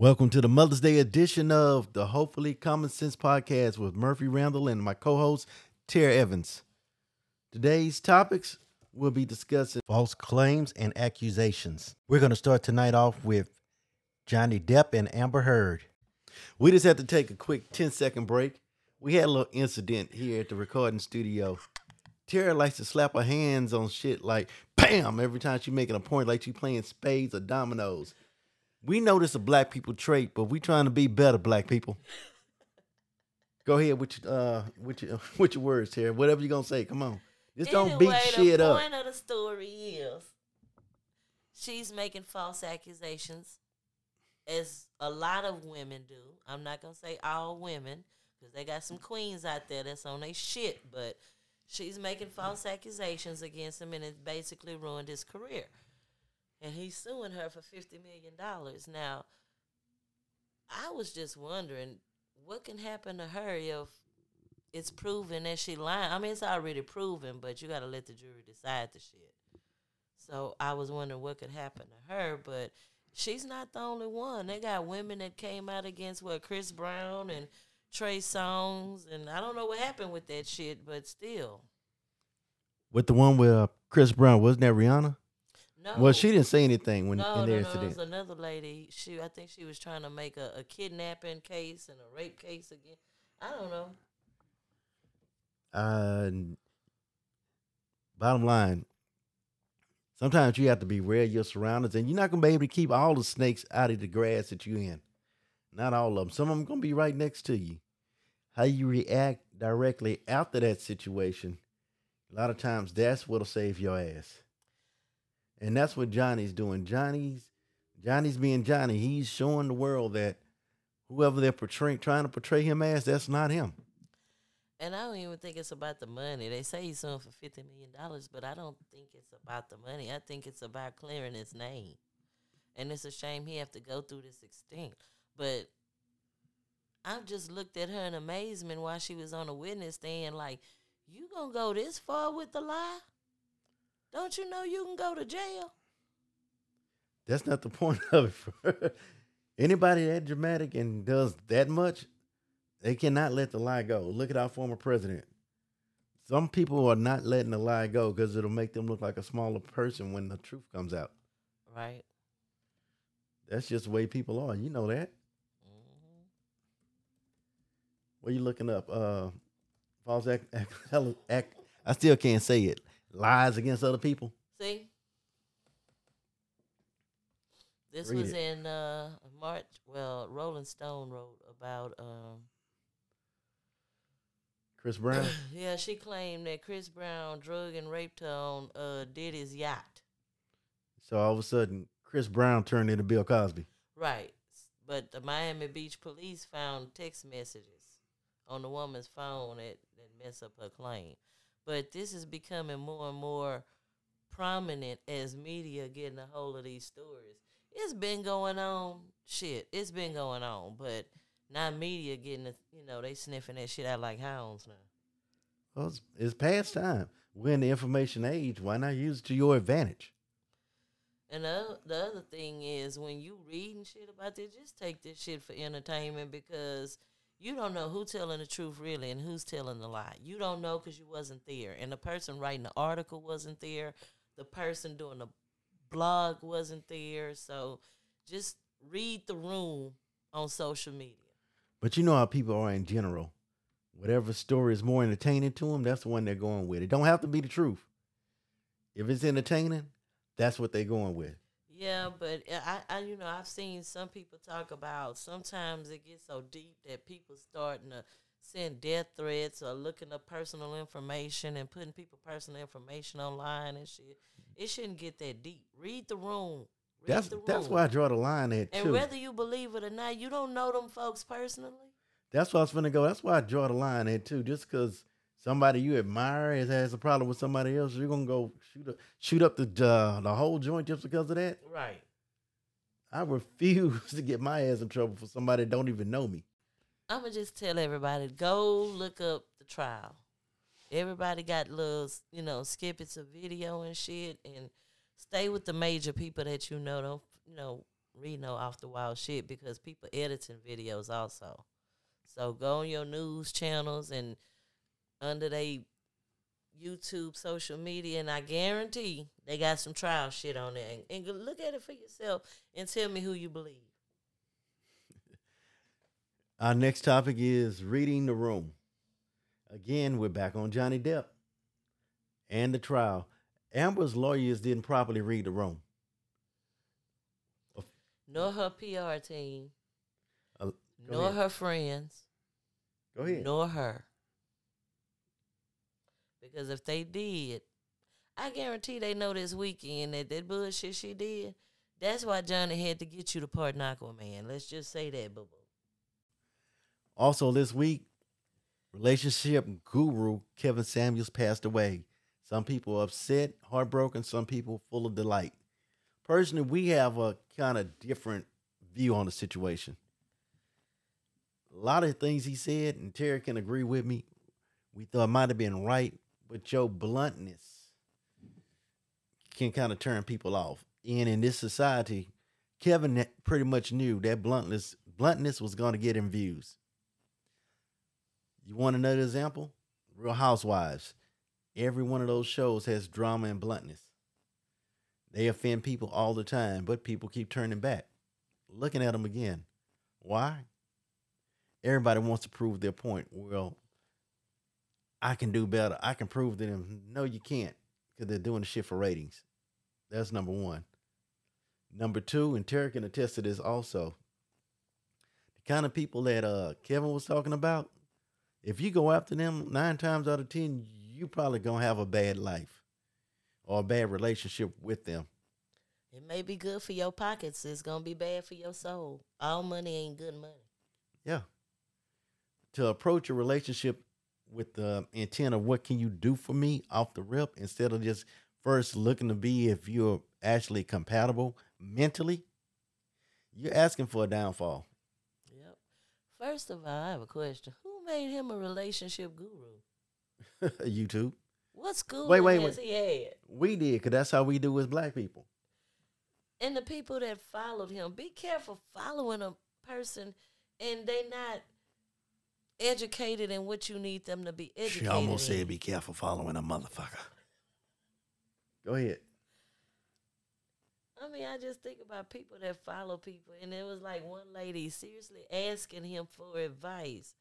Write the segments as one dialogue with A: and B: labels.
A: Welcome to the Mother's Day edition of the Hopefully Common Sense podcast with Murphy Randall and my co-host Tara Evans. Today's topics we'll be discussing false claims and accusations. We're going to start tonight off with Johnny Depp and Amber Heard. We just had to take a quick 10 second break. We had a little incident here at the recording studio. Tara likes to slap her hands on shit like bam every time she's making a point, like she's playing spades or dominoes. We know this a black people trait, but we trying to be better black people. Go ahead with your uh with your with your words here. Whatever you're gonna say, come on. Just don't
B: anyway,
A: beat shit up.
B: the point of the story is she's making false accusations, as a lot of women do. I'm not gonna say all women, because they got some queens out there that's on their shit, but she's making false accusations against him, and it basically ruined his career. And he's suing her for fifty million dollars. Now, I was just wondering what can happen to her if it's proven that she lying. I mean, it's already proven, but you got to let the jury decide the shit. So I was wondering what could happen to her, but she's not the only one. They got women that came out against what Chris Brown and Trey Songz, and I don't know what happened with that shit, but still,
A: With the one with uh, Chris Brown, wasn't that Rihanna?
B: No.
A: Well, she didn't say anything when
B: no,
A: in
B: no,
A: their
B: no, it
A: incident.
B: was another lady. She, I think she was trying to make a, a kidnapping case and a rape case again. I don't know.
A: Uh, bottom line, sometimes you have to be aware of your surroundings, and you're not gonna be able to keep all the snakes out of the grass that you're in. Not all of them. Some of them gonna be right next to you. How you react directly after that situation, a lot of times that's what'll save your ass. And that's what Johnny's doing. Johnny's Johnny's being Johnny. He's showing the world that whoever they're portraying, trying to portray him as, that's not him.
B: And I don't even think it's about the money. They say he's suing for fifty million dollars, but I don't think it's about the money. I think it's about clearing his name. And it's a shame he have to go through this extent. But I've just looked at her in amazement while she was on the witness stand, like, you gonna go this far with the lie? Don't you know you can go to jail?
A: That's not the point of it. Anybody that dramatic and does that much, they cannot let the lie go. Look at our former president. Some people are not letting the lie go because it'll make them look like a smaller person when the truth comes out.
B: Right.
A: That's just the way people are. You know that.
B: hmm
A: What are you looking up? Uh, false act, act, act. I still can't say it. Lies against other people.
B: See? This
A: Read
B: was
A: it.
B: in uh March. Well, Rolling Stone wrote about um
A: Chris Brown.
B: yeah, she claimed that Chris Brown drug and raped her on uh Diddy's yacht.
A: so all of a sudden, Chris Brown turned into Bill Cosby.
B: Right. But the Miami Beach police found text messages on the woman's phone that, that mess up her claim. But this is becoming more and more prominent as media getting a hold of these stories. It's been going on, shit. It's been going on, but now media getting, the, you know, they sniffing that shit out like hounds now.
A: Well, it's, it's past time. We're in the information age. Why not use it to your advantage?
B: And the, the other thing is when you reading shit about this, just take this shit for entertainment because you don't know who telling the truth really and who's telling the lie. You don't know because you wasn't there, and the person writing the article wasn't there. The person doing the blog wasn't there. So just read the room on social media.
A: But you know how people are in general. Whatever story is more entertaining to them, that's the one they're going with. It don't have to be the truth. If it's entertaining, that's what they're going with.
B: Yeah, but uh, I, I, you know, I've seen some people talk about sometimes it gets so deep that people starting to send death threats or looking up personal information and putting people personal information online and shit. It shouldn't get that deep. Read the room. Read
A: That's
B: the room.
A: that's why I draw the line at
B: And whether you believe it or not, you don't know them folks personally.
A: That's why I was gonna go. That's why I draw the line at too. Just because somebody you admire has, has a problem with somebody else, you're gonna go shoot up, shoot up the uh, the whole joint just because of that.
B: Right.
A: I refuse to get my ass in trouble for somebody that don't even know me.
B: I'm gonna just tell everybody go look up the trial. Everybody got little, you know, snippets of video and shit, and stay with the major people that you know. Don't, you know, read no off the wall shit because people editing videos also. So go on your news channels and under they YouTube, social media, and I guarantee they got some trial shit on there. And, and look at it for yourself and tell me who you believe.
A: Our next topic is reading the room. Again, we're back on Johnny Depp and the trial. Amber's lawyers didn't properly read the room.
B: Nor her PR team,
A: Uh,
B: nor
A: ahead.
B: her friends,
A: Go ahead.
B: nor her. Because if they did, I guarantee they know this weekend that that bullshit she did. That's why Johnny had to get you to pardon Aquaman. Let's just say that, boo boo.
A: Also, this week, relationship guru Kevin Samuels passed away. Some people upset, heartbroken, some people full of delight. Personally, we have a kind of different view on the situation. A lot of things he said, and Terry can agree with me, we thought might have been right, but your bluntness can kind of turn people off. And in this society, Kevin pretty much knew that bluntness bluntness was going to get him views. You want another example? Real Housewives. Every one of those shows has drama and bluntness. They offend people all the time, but people keep turning back, looking at them again. Why? Everybody wants to prove their point. Well, I can do better. I can prove to them. No, you can't, because they're doing the shit for ratings. That's number one. Number two, and Terry can attest to this also. The kind of people that uh Kevin was talking about, if you go after them nine times out of ten, you probably gonna have a bad life or a bad relationship with them.
B: It may be good for your pockets. It's gonna be bad for your soul. All money ain't good money.
A: Yeah. To approach a relationship with the intent of what can you do for me off the rip instead of just first looking to be if you're actually compatible mentally, you're asking for a downfall.
B: Yep. First of all, I have a question. Who made him a relationship guru?
A: YouTube.
B: What school
A: Wait, wait,
B: has
A: wait.
B: he had?
A: We did, because that's how we do as black people.
B: And the people that followed him, be careful following a person and they not educated in what you need them to be educated.
A: She almost
B: in.
A: said, "Be careful following a motherfucker." Go ahead.
B: I mean, I just think about people that follow people, and it was like one lady seriously asking him for advice.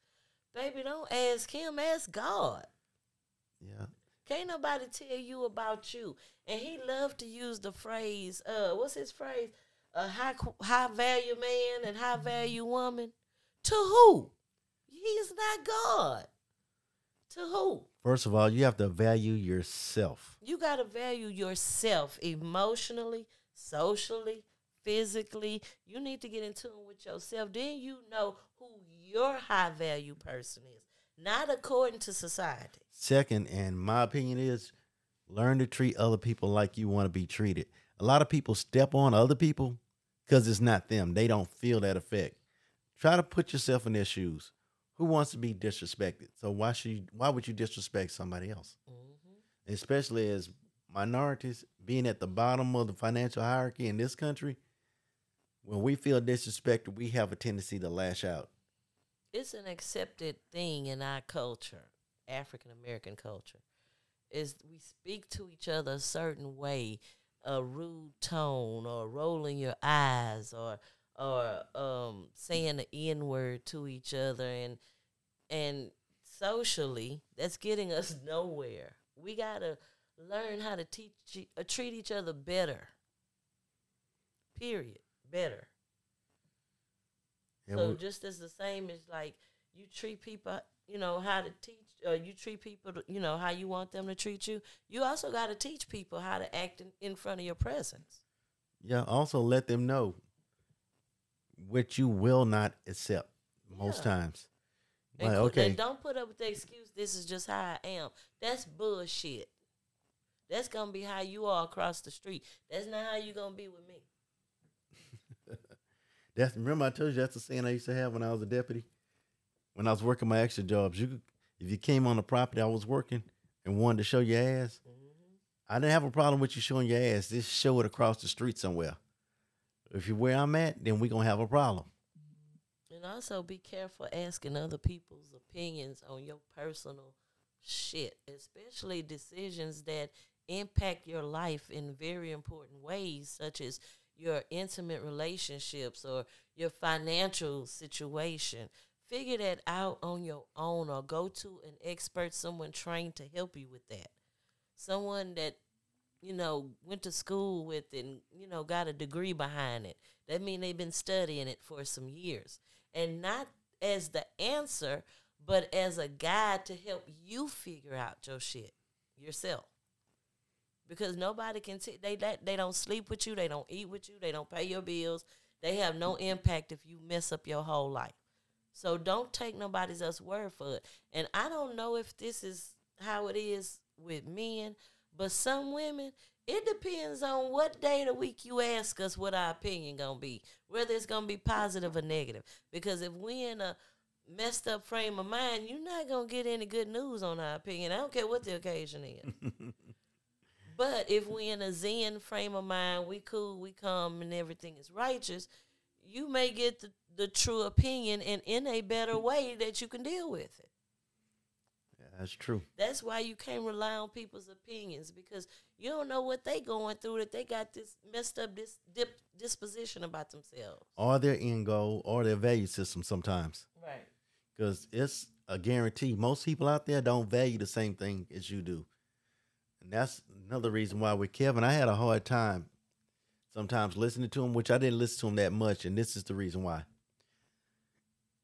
B: Baby, don't ask him, ask God.
A: Yeah.
B: Can't nobody tell you about you. And he loved to use the phrase, uh, what's his phrase? A high high value man and high value woman. To who? He's not God. To who?
A: First of all, you have to value yourself.
B: You got to value yourself emotionally, socially, physically. You need to get in tune with yourself. Then you know who your high value person is, not according to society.
A: Second, and my opinion is learn to treat other people like you want to be treated. A lot of people step on other people because it's not them. They don't feel that effect. Try to put yourself in their shoes. Who wants to be disrespected? So why should you, why would you disrespect somebody else?
B: hmm
A: Especially as minorities being at the bottom of the financial hierarchy in this country. When we feel disrespected, we have a tendency to lash out.
B: It's an accepted thing in our culture, African American culture. Is we speak to each other a certain way, a rude tone, or rolling your eyes, or or um saying the n word to each other, and and socially, that's getting us nowhere. We gotta learn how to teach, uh, treat each other better. Period. Better.
A: And
B: so just as the same as like you treat people, you know how to teach, or you treat people, to- you know how you want them to treat you. You also got to teach people how to act in, in front of your presence.
A: Yeah, also let them know what you will not accept most
B: Yeah.
A: times.
B: And,
A: Like, okay,
B: don't put up with the excuse. This is just how I am. That's bullshit. That's gonna be how you are across the street. That's not how you're gonna be with me.
A: that's remember I told you that's the saying I used to have when I was a deputy. When I was working my extra jobs, you could, if you came on the property I was working and wanted to show your ass,
B: Mm-hmm.
A: I didn't have a problem with you showing your ass. Just show it across the street somewhere. If you're where I'm at, then we're gonna have a problem.
B: And also be careful asking other people's opinions on your personal shit, especially decisions that impact your life in very important ways, such as your intimate relationships or your financial situation. Figure that out on your own or go to an expert, someone trained to help you with that. Someone that, you know, went to school with and, you know, got a degree behind it. That means they've been studying it for some years. And not as the answer, but as a guide to help you figure out your shit yourself because nobody can t- they, they they don't sleep with you, they don't eat with you, they don't pay your bills. They have no impact if you mess up your whole life. So don't take nobody's else word for it. And I don't know if this is how it is with men, but some women, it depends on what day of the week you ask us what our opinion gonna be, whether it's gonna be positive or negative. Because if we in a messed up frame of mind, you're not gonna get any good news on our opinion. I don't care what the occasion is. But if we in a zen frame of mind, we cool, we calm, and everything is righteous, you may get the, the true opinion and in a better way that you can deal with it.
A: Yeah, that's true.
B: That's why you can't rely on people's opinions because you don't know what they going through that they got this messed up this dip, disposition about themselves.
A: Or their end goal or their value system sometimes.
B: Right.
A: Because it's a guarantee. Most people out there don't value the same thing as you do. And that's another reason why with Kevin, I had a hard time sometimes listening to him, which I didn't listen to him that much. And this is the reason why.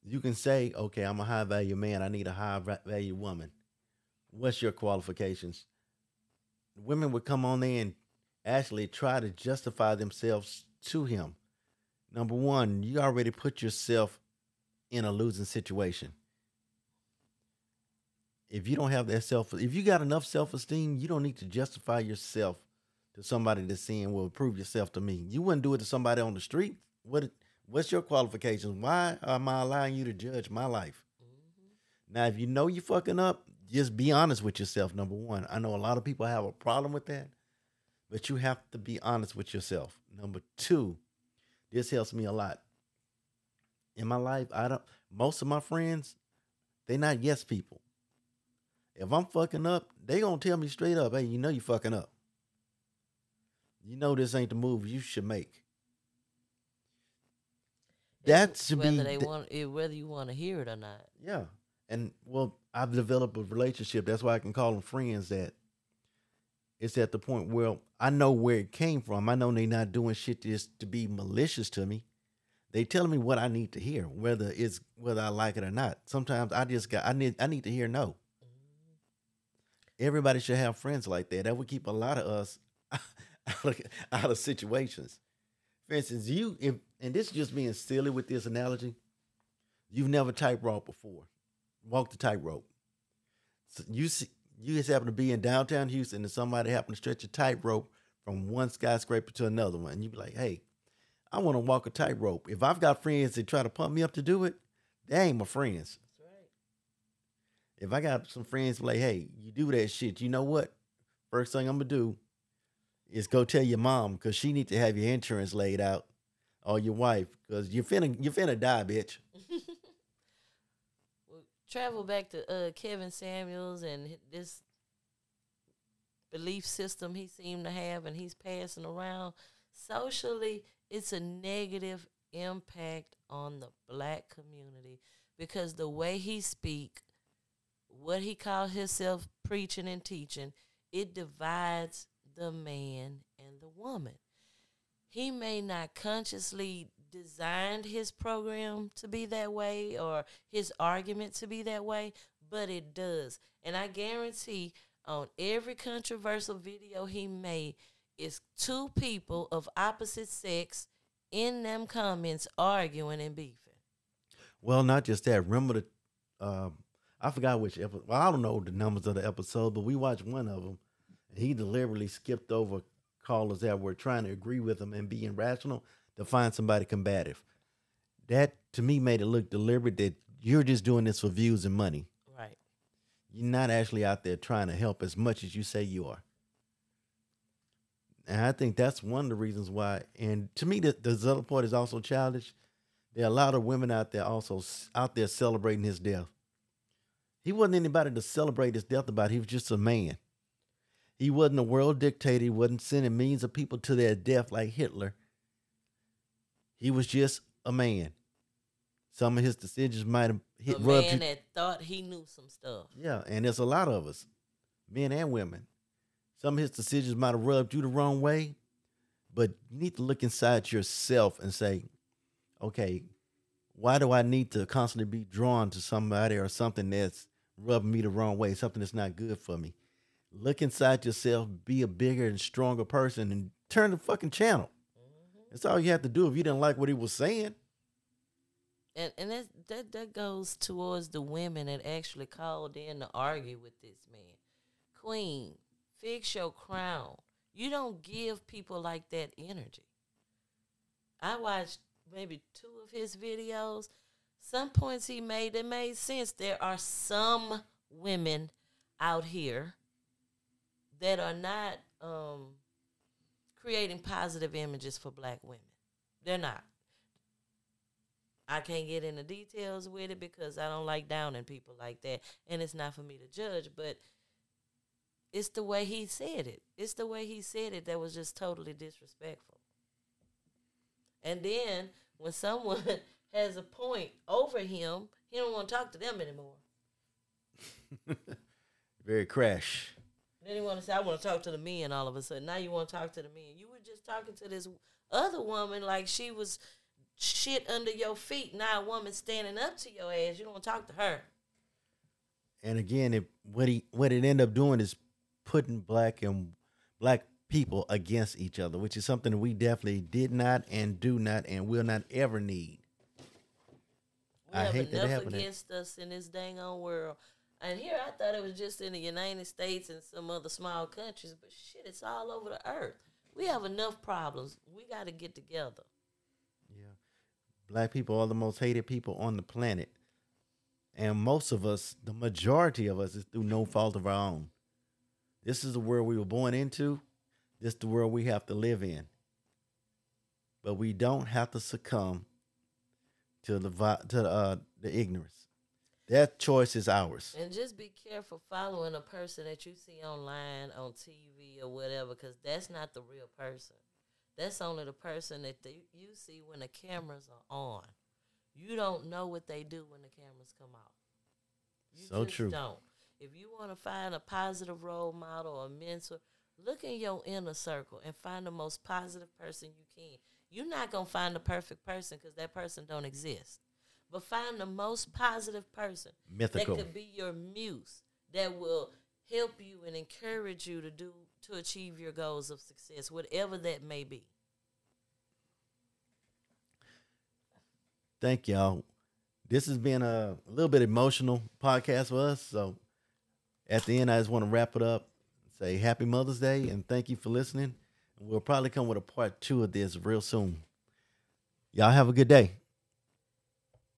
A: You can say, okay, I'm a high value man. I need a high value woman. What's your qualifications? Women would come on there and actually try to justify themselves to him. Number one, you already put yourself in a losing situation if you don't have that self, if you got enough self esteem, you don't need to justify yourself to somebody that's saying, "Well, prove yourself to me." You wouldn't do it to somebody on the street. What? What's your qualifications? Why am I allowing you to judge my life? Mm-hmm. Now, if you know you're fucking up, just be honest with yourself. Number one, I know a lot of people have a problem with that, but you have to be honest with yourself. Number two, this helps me a lot. In my life, I don't. Most of my friends, they're not yes people. If I'm fucking up, they gonna tell me straight up, hey, you know you fucking up. You know this ain't the move you should make. That should
B: whether
A: be
B: they th- want it, whether you want to hear it or not.
A: Yeah, and well, I've developed a relationship. That's why I can call them friends. That it's at the point where I know where it came from. I know they're not doing shit just to be malicious to me. They telling me what I need to hear, whether it's whether I like it or not. Sometimes I just got I need I need to hear no mm-hmm. everybody should have friends like that. That would keep a lot of us out of, out of situations. For instance, you if and this is just being silly with this analogy. You've never tightrope before, walked the tightrope. So you see, you just happen to be in downtown Houston, and somebody happened to stretch a tightrope from one skyscraper to another one. And you be like, "Hey, I want to walk a tightrope. If I've got friends that try to pump me up to do it, they ain't my friends if I got some friends like, hey, you do that shit, you know what? First thing I'm gonna do is go tell your mom because she need to have your insurance laid out or your wife because you're finna you're finna die, bitch.
B: Travel back to uh, Kevin Samuels and this belief system he seemed to have, and he's passing around. Socially, it's a negative impact on the black community because the way he speak what he called himself preaching and teaching, it divides the man and the woman. He may not consciously designed his program to be that way or his argument to be that way, but it does. And I guarantee on every controversial video he made, is two people of opposite sex in them comments arguing and beefing.
A: Well, not just that. Remember the uh, I forgot which episode. Well, I don't know the numbers of the episode, but we watched one of them. And he deliberately skipped over callers that were trying to agree with him and being rational to find somebody combative. That to me made it look deliberate that you're just doing this for views and money.
B: Right.
A: You're not actually out there trying to help as much as you say you are. And I think that's one of the reasons why. And to me, the, the other part is also childish. There are a lot of women out there also out there celebrating his death. He wasn't anybody to celebrate his death about. He was just a man. He wasn't a world dictator. He wasn't sending millions of people to their death like Hitler. He was just a man. Some of his decisions might have hit
B: a
A: rubbed
B: man
A: you.
B: that thought he knew some stuff.
A: Yeah, and there's a lot of us, men and women. Some of his decisions might have rubbed you the wrong way, but you need to look inside yourself and say, okay, why do I need to constantly be drawn to somebody or something that's rubbing me the wrong way, something that's not good for me? Look inside yourself, be a bigger and stronger person, and turn the fucking channel. That's all you have to do if you didn't like what he was saying.
B: And and that that that goes towards the women that actually called in to argue with this man. Queen, fix your crown. You don't give people like that energy. I watched maybe two of his videos. Some points he made that made sense. There are some women out here that are not um, creating positive images for black women. They're not. I can't get into details with it because I don't like downing people like that. And it's not for me to judge, but it's the way he said it. It's the way he said it that was just totally disrespectful. And then when someone has a point over him, he don't want to talk to them anymore.
A: Very crash.
B: Then he want to say, I want to talk to the men all of a sudden. Now you want to talk to the men. You were just talking to this other woman like she was shit under your feet. Now a woman standing up to your ass. You don't want to talk to her.
A: And again, it, what he what it ended up doing is putting black and black people against each other, which is something that we definitely did not and do not and will not ever need.
B: We
A: I
B: have
A: hate
B: enough
A: happened.
B: against us in this dang on world. And here I thought it was just in the United States and some other small countries, but shit, it's all over the earth. We have enough problems. We got to get together.
A: Yeah. Black people are the most hated people on the planet. And most of us, the majority of us, is through no fault of our own. This is the world we were born into. This is the world we have to live in. But we don't have to succumb to the to uh, the ignorance. That choice is ours.
B: And just be careful following a person that you see online, on TV, or whatever, because that's not the real person. That's only the person that they, you see when the cameras are on. You don't know what they do when the cameras come out. You
A: So true.
B: don't. If you want to find a positive role model or mentor, look in your inner circle and find the most positive person you can. You're not gonna find the perfect person because that person don't exist. But find the most positive person
A: Mythical.
B: that could be your muse that will help you and encourage you to do to achieve your goals of success, whatever that may be.
A: Thank y'all. This has been a, a little bit emotional podcast for us. So at the end, I just want to wrap it up. Say happy Mother's Day and thank you for listening. We'll probably come with a part two of this real soon. Y'all have a good day.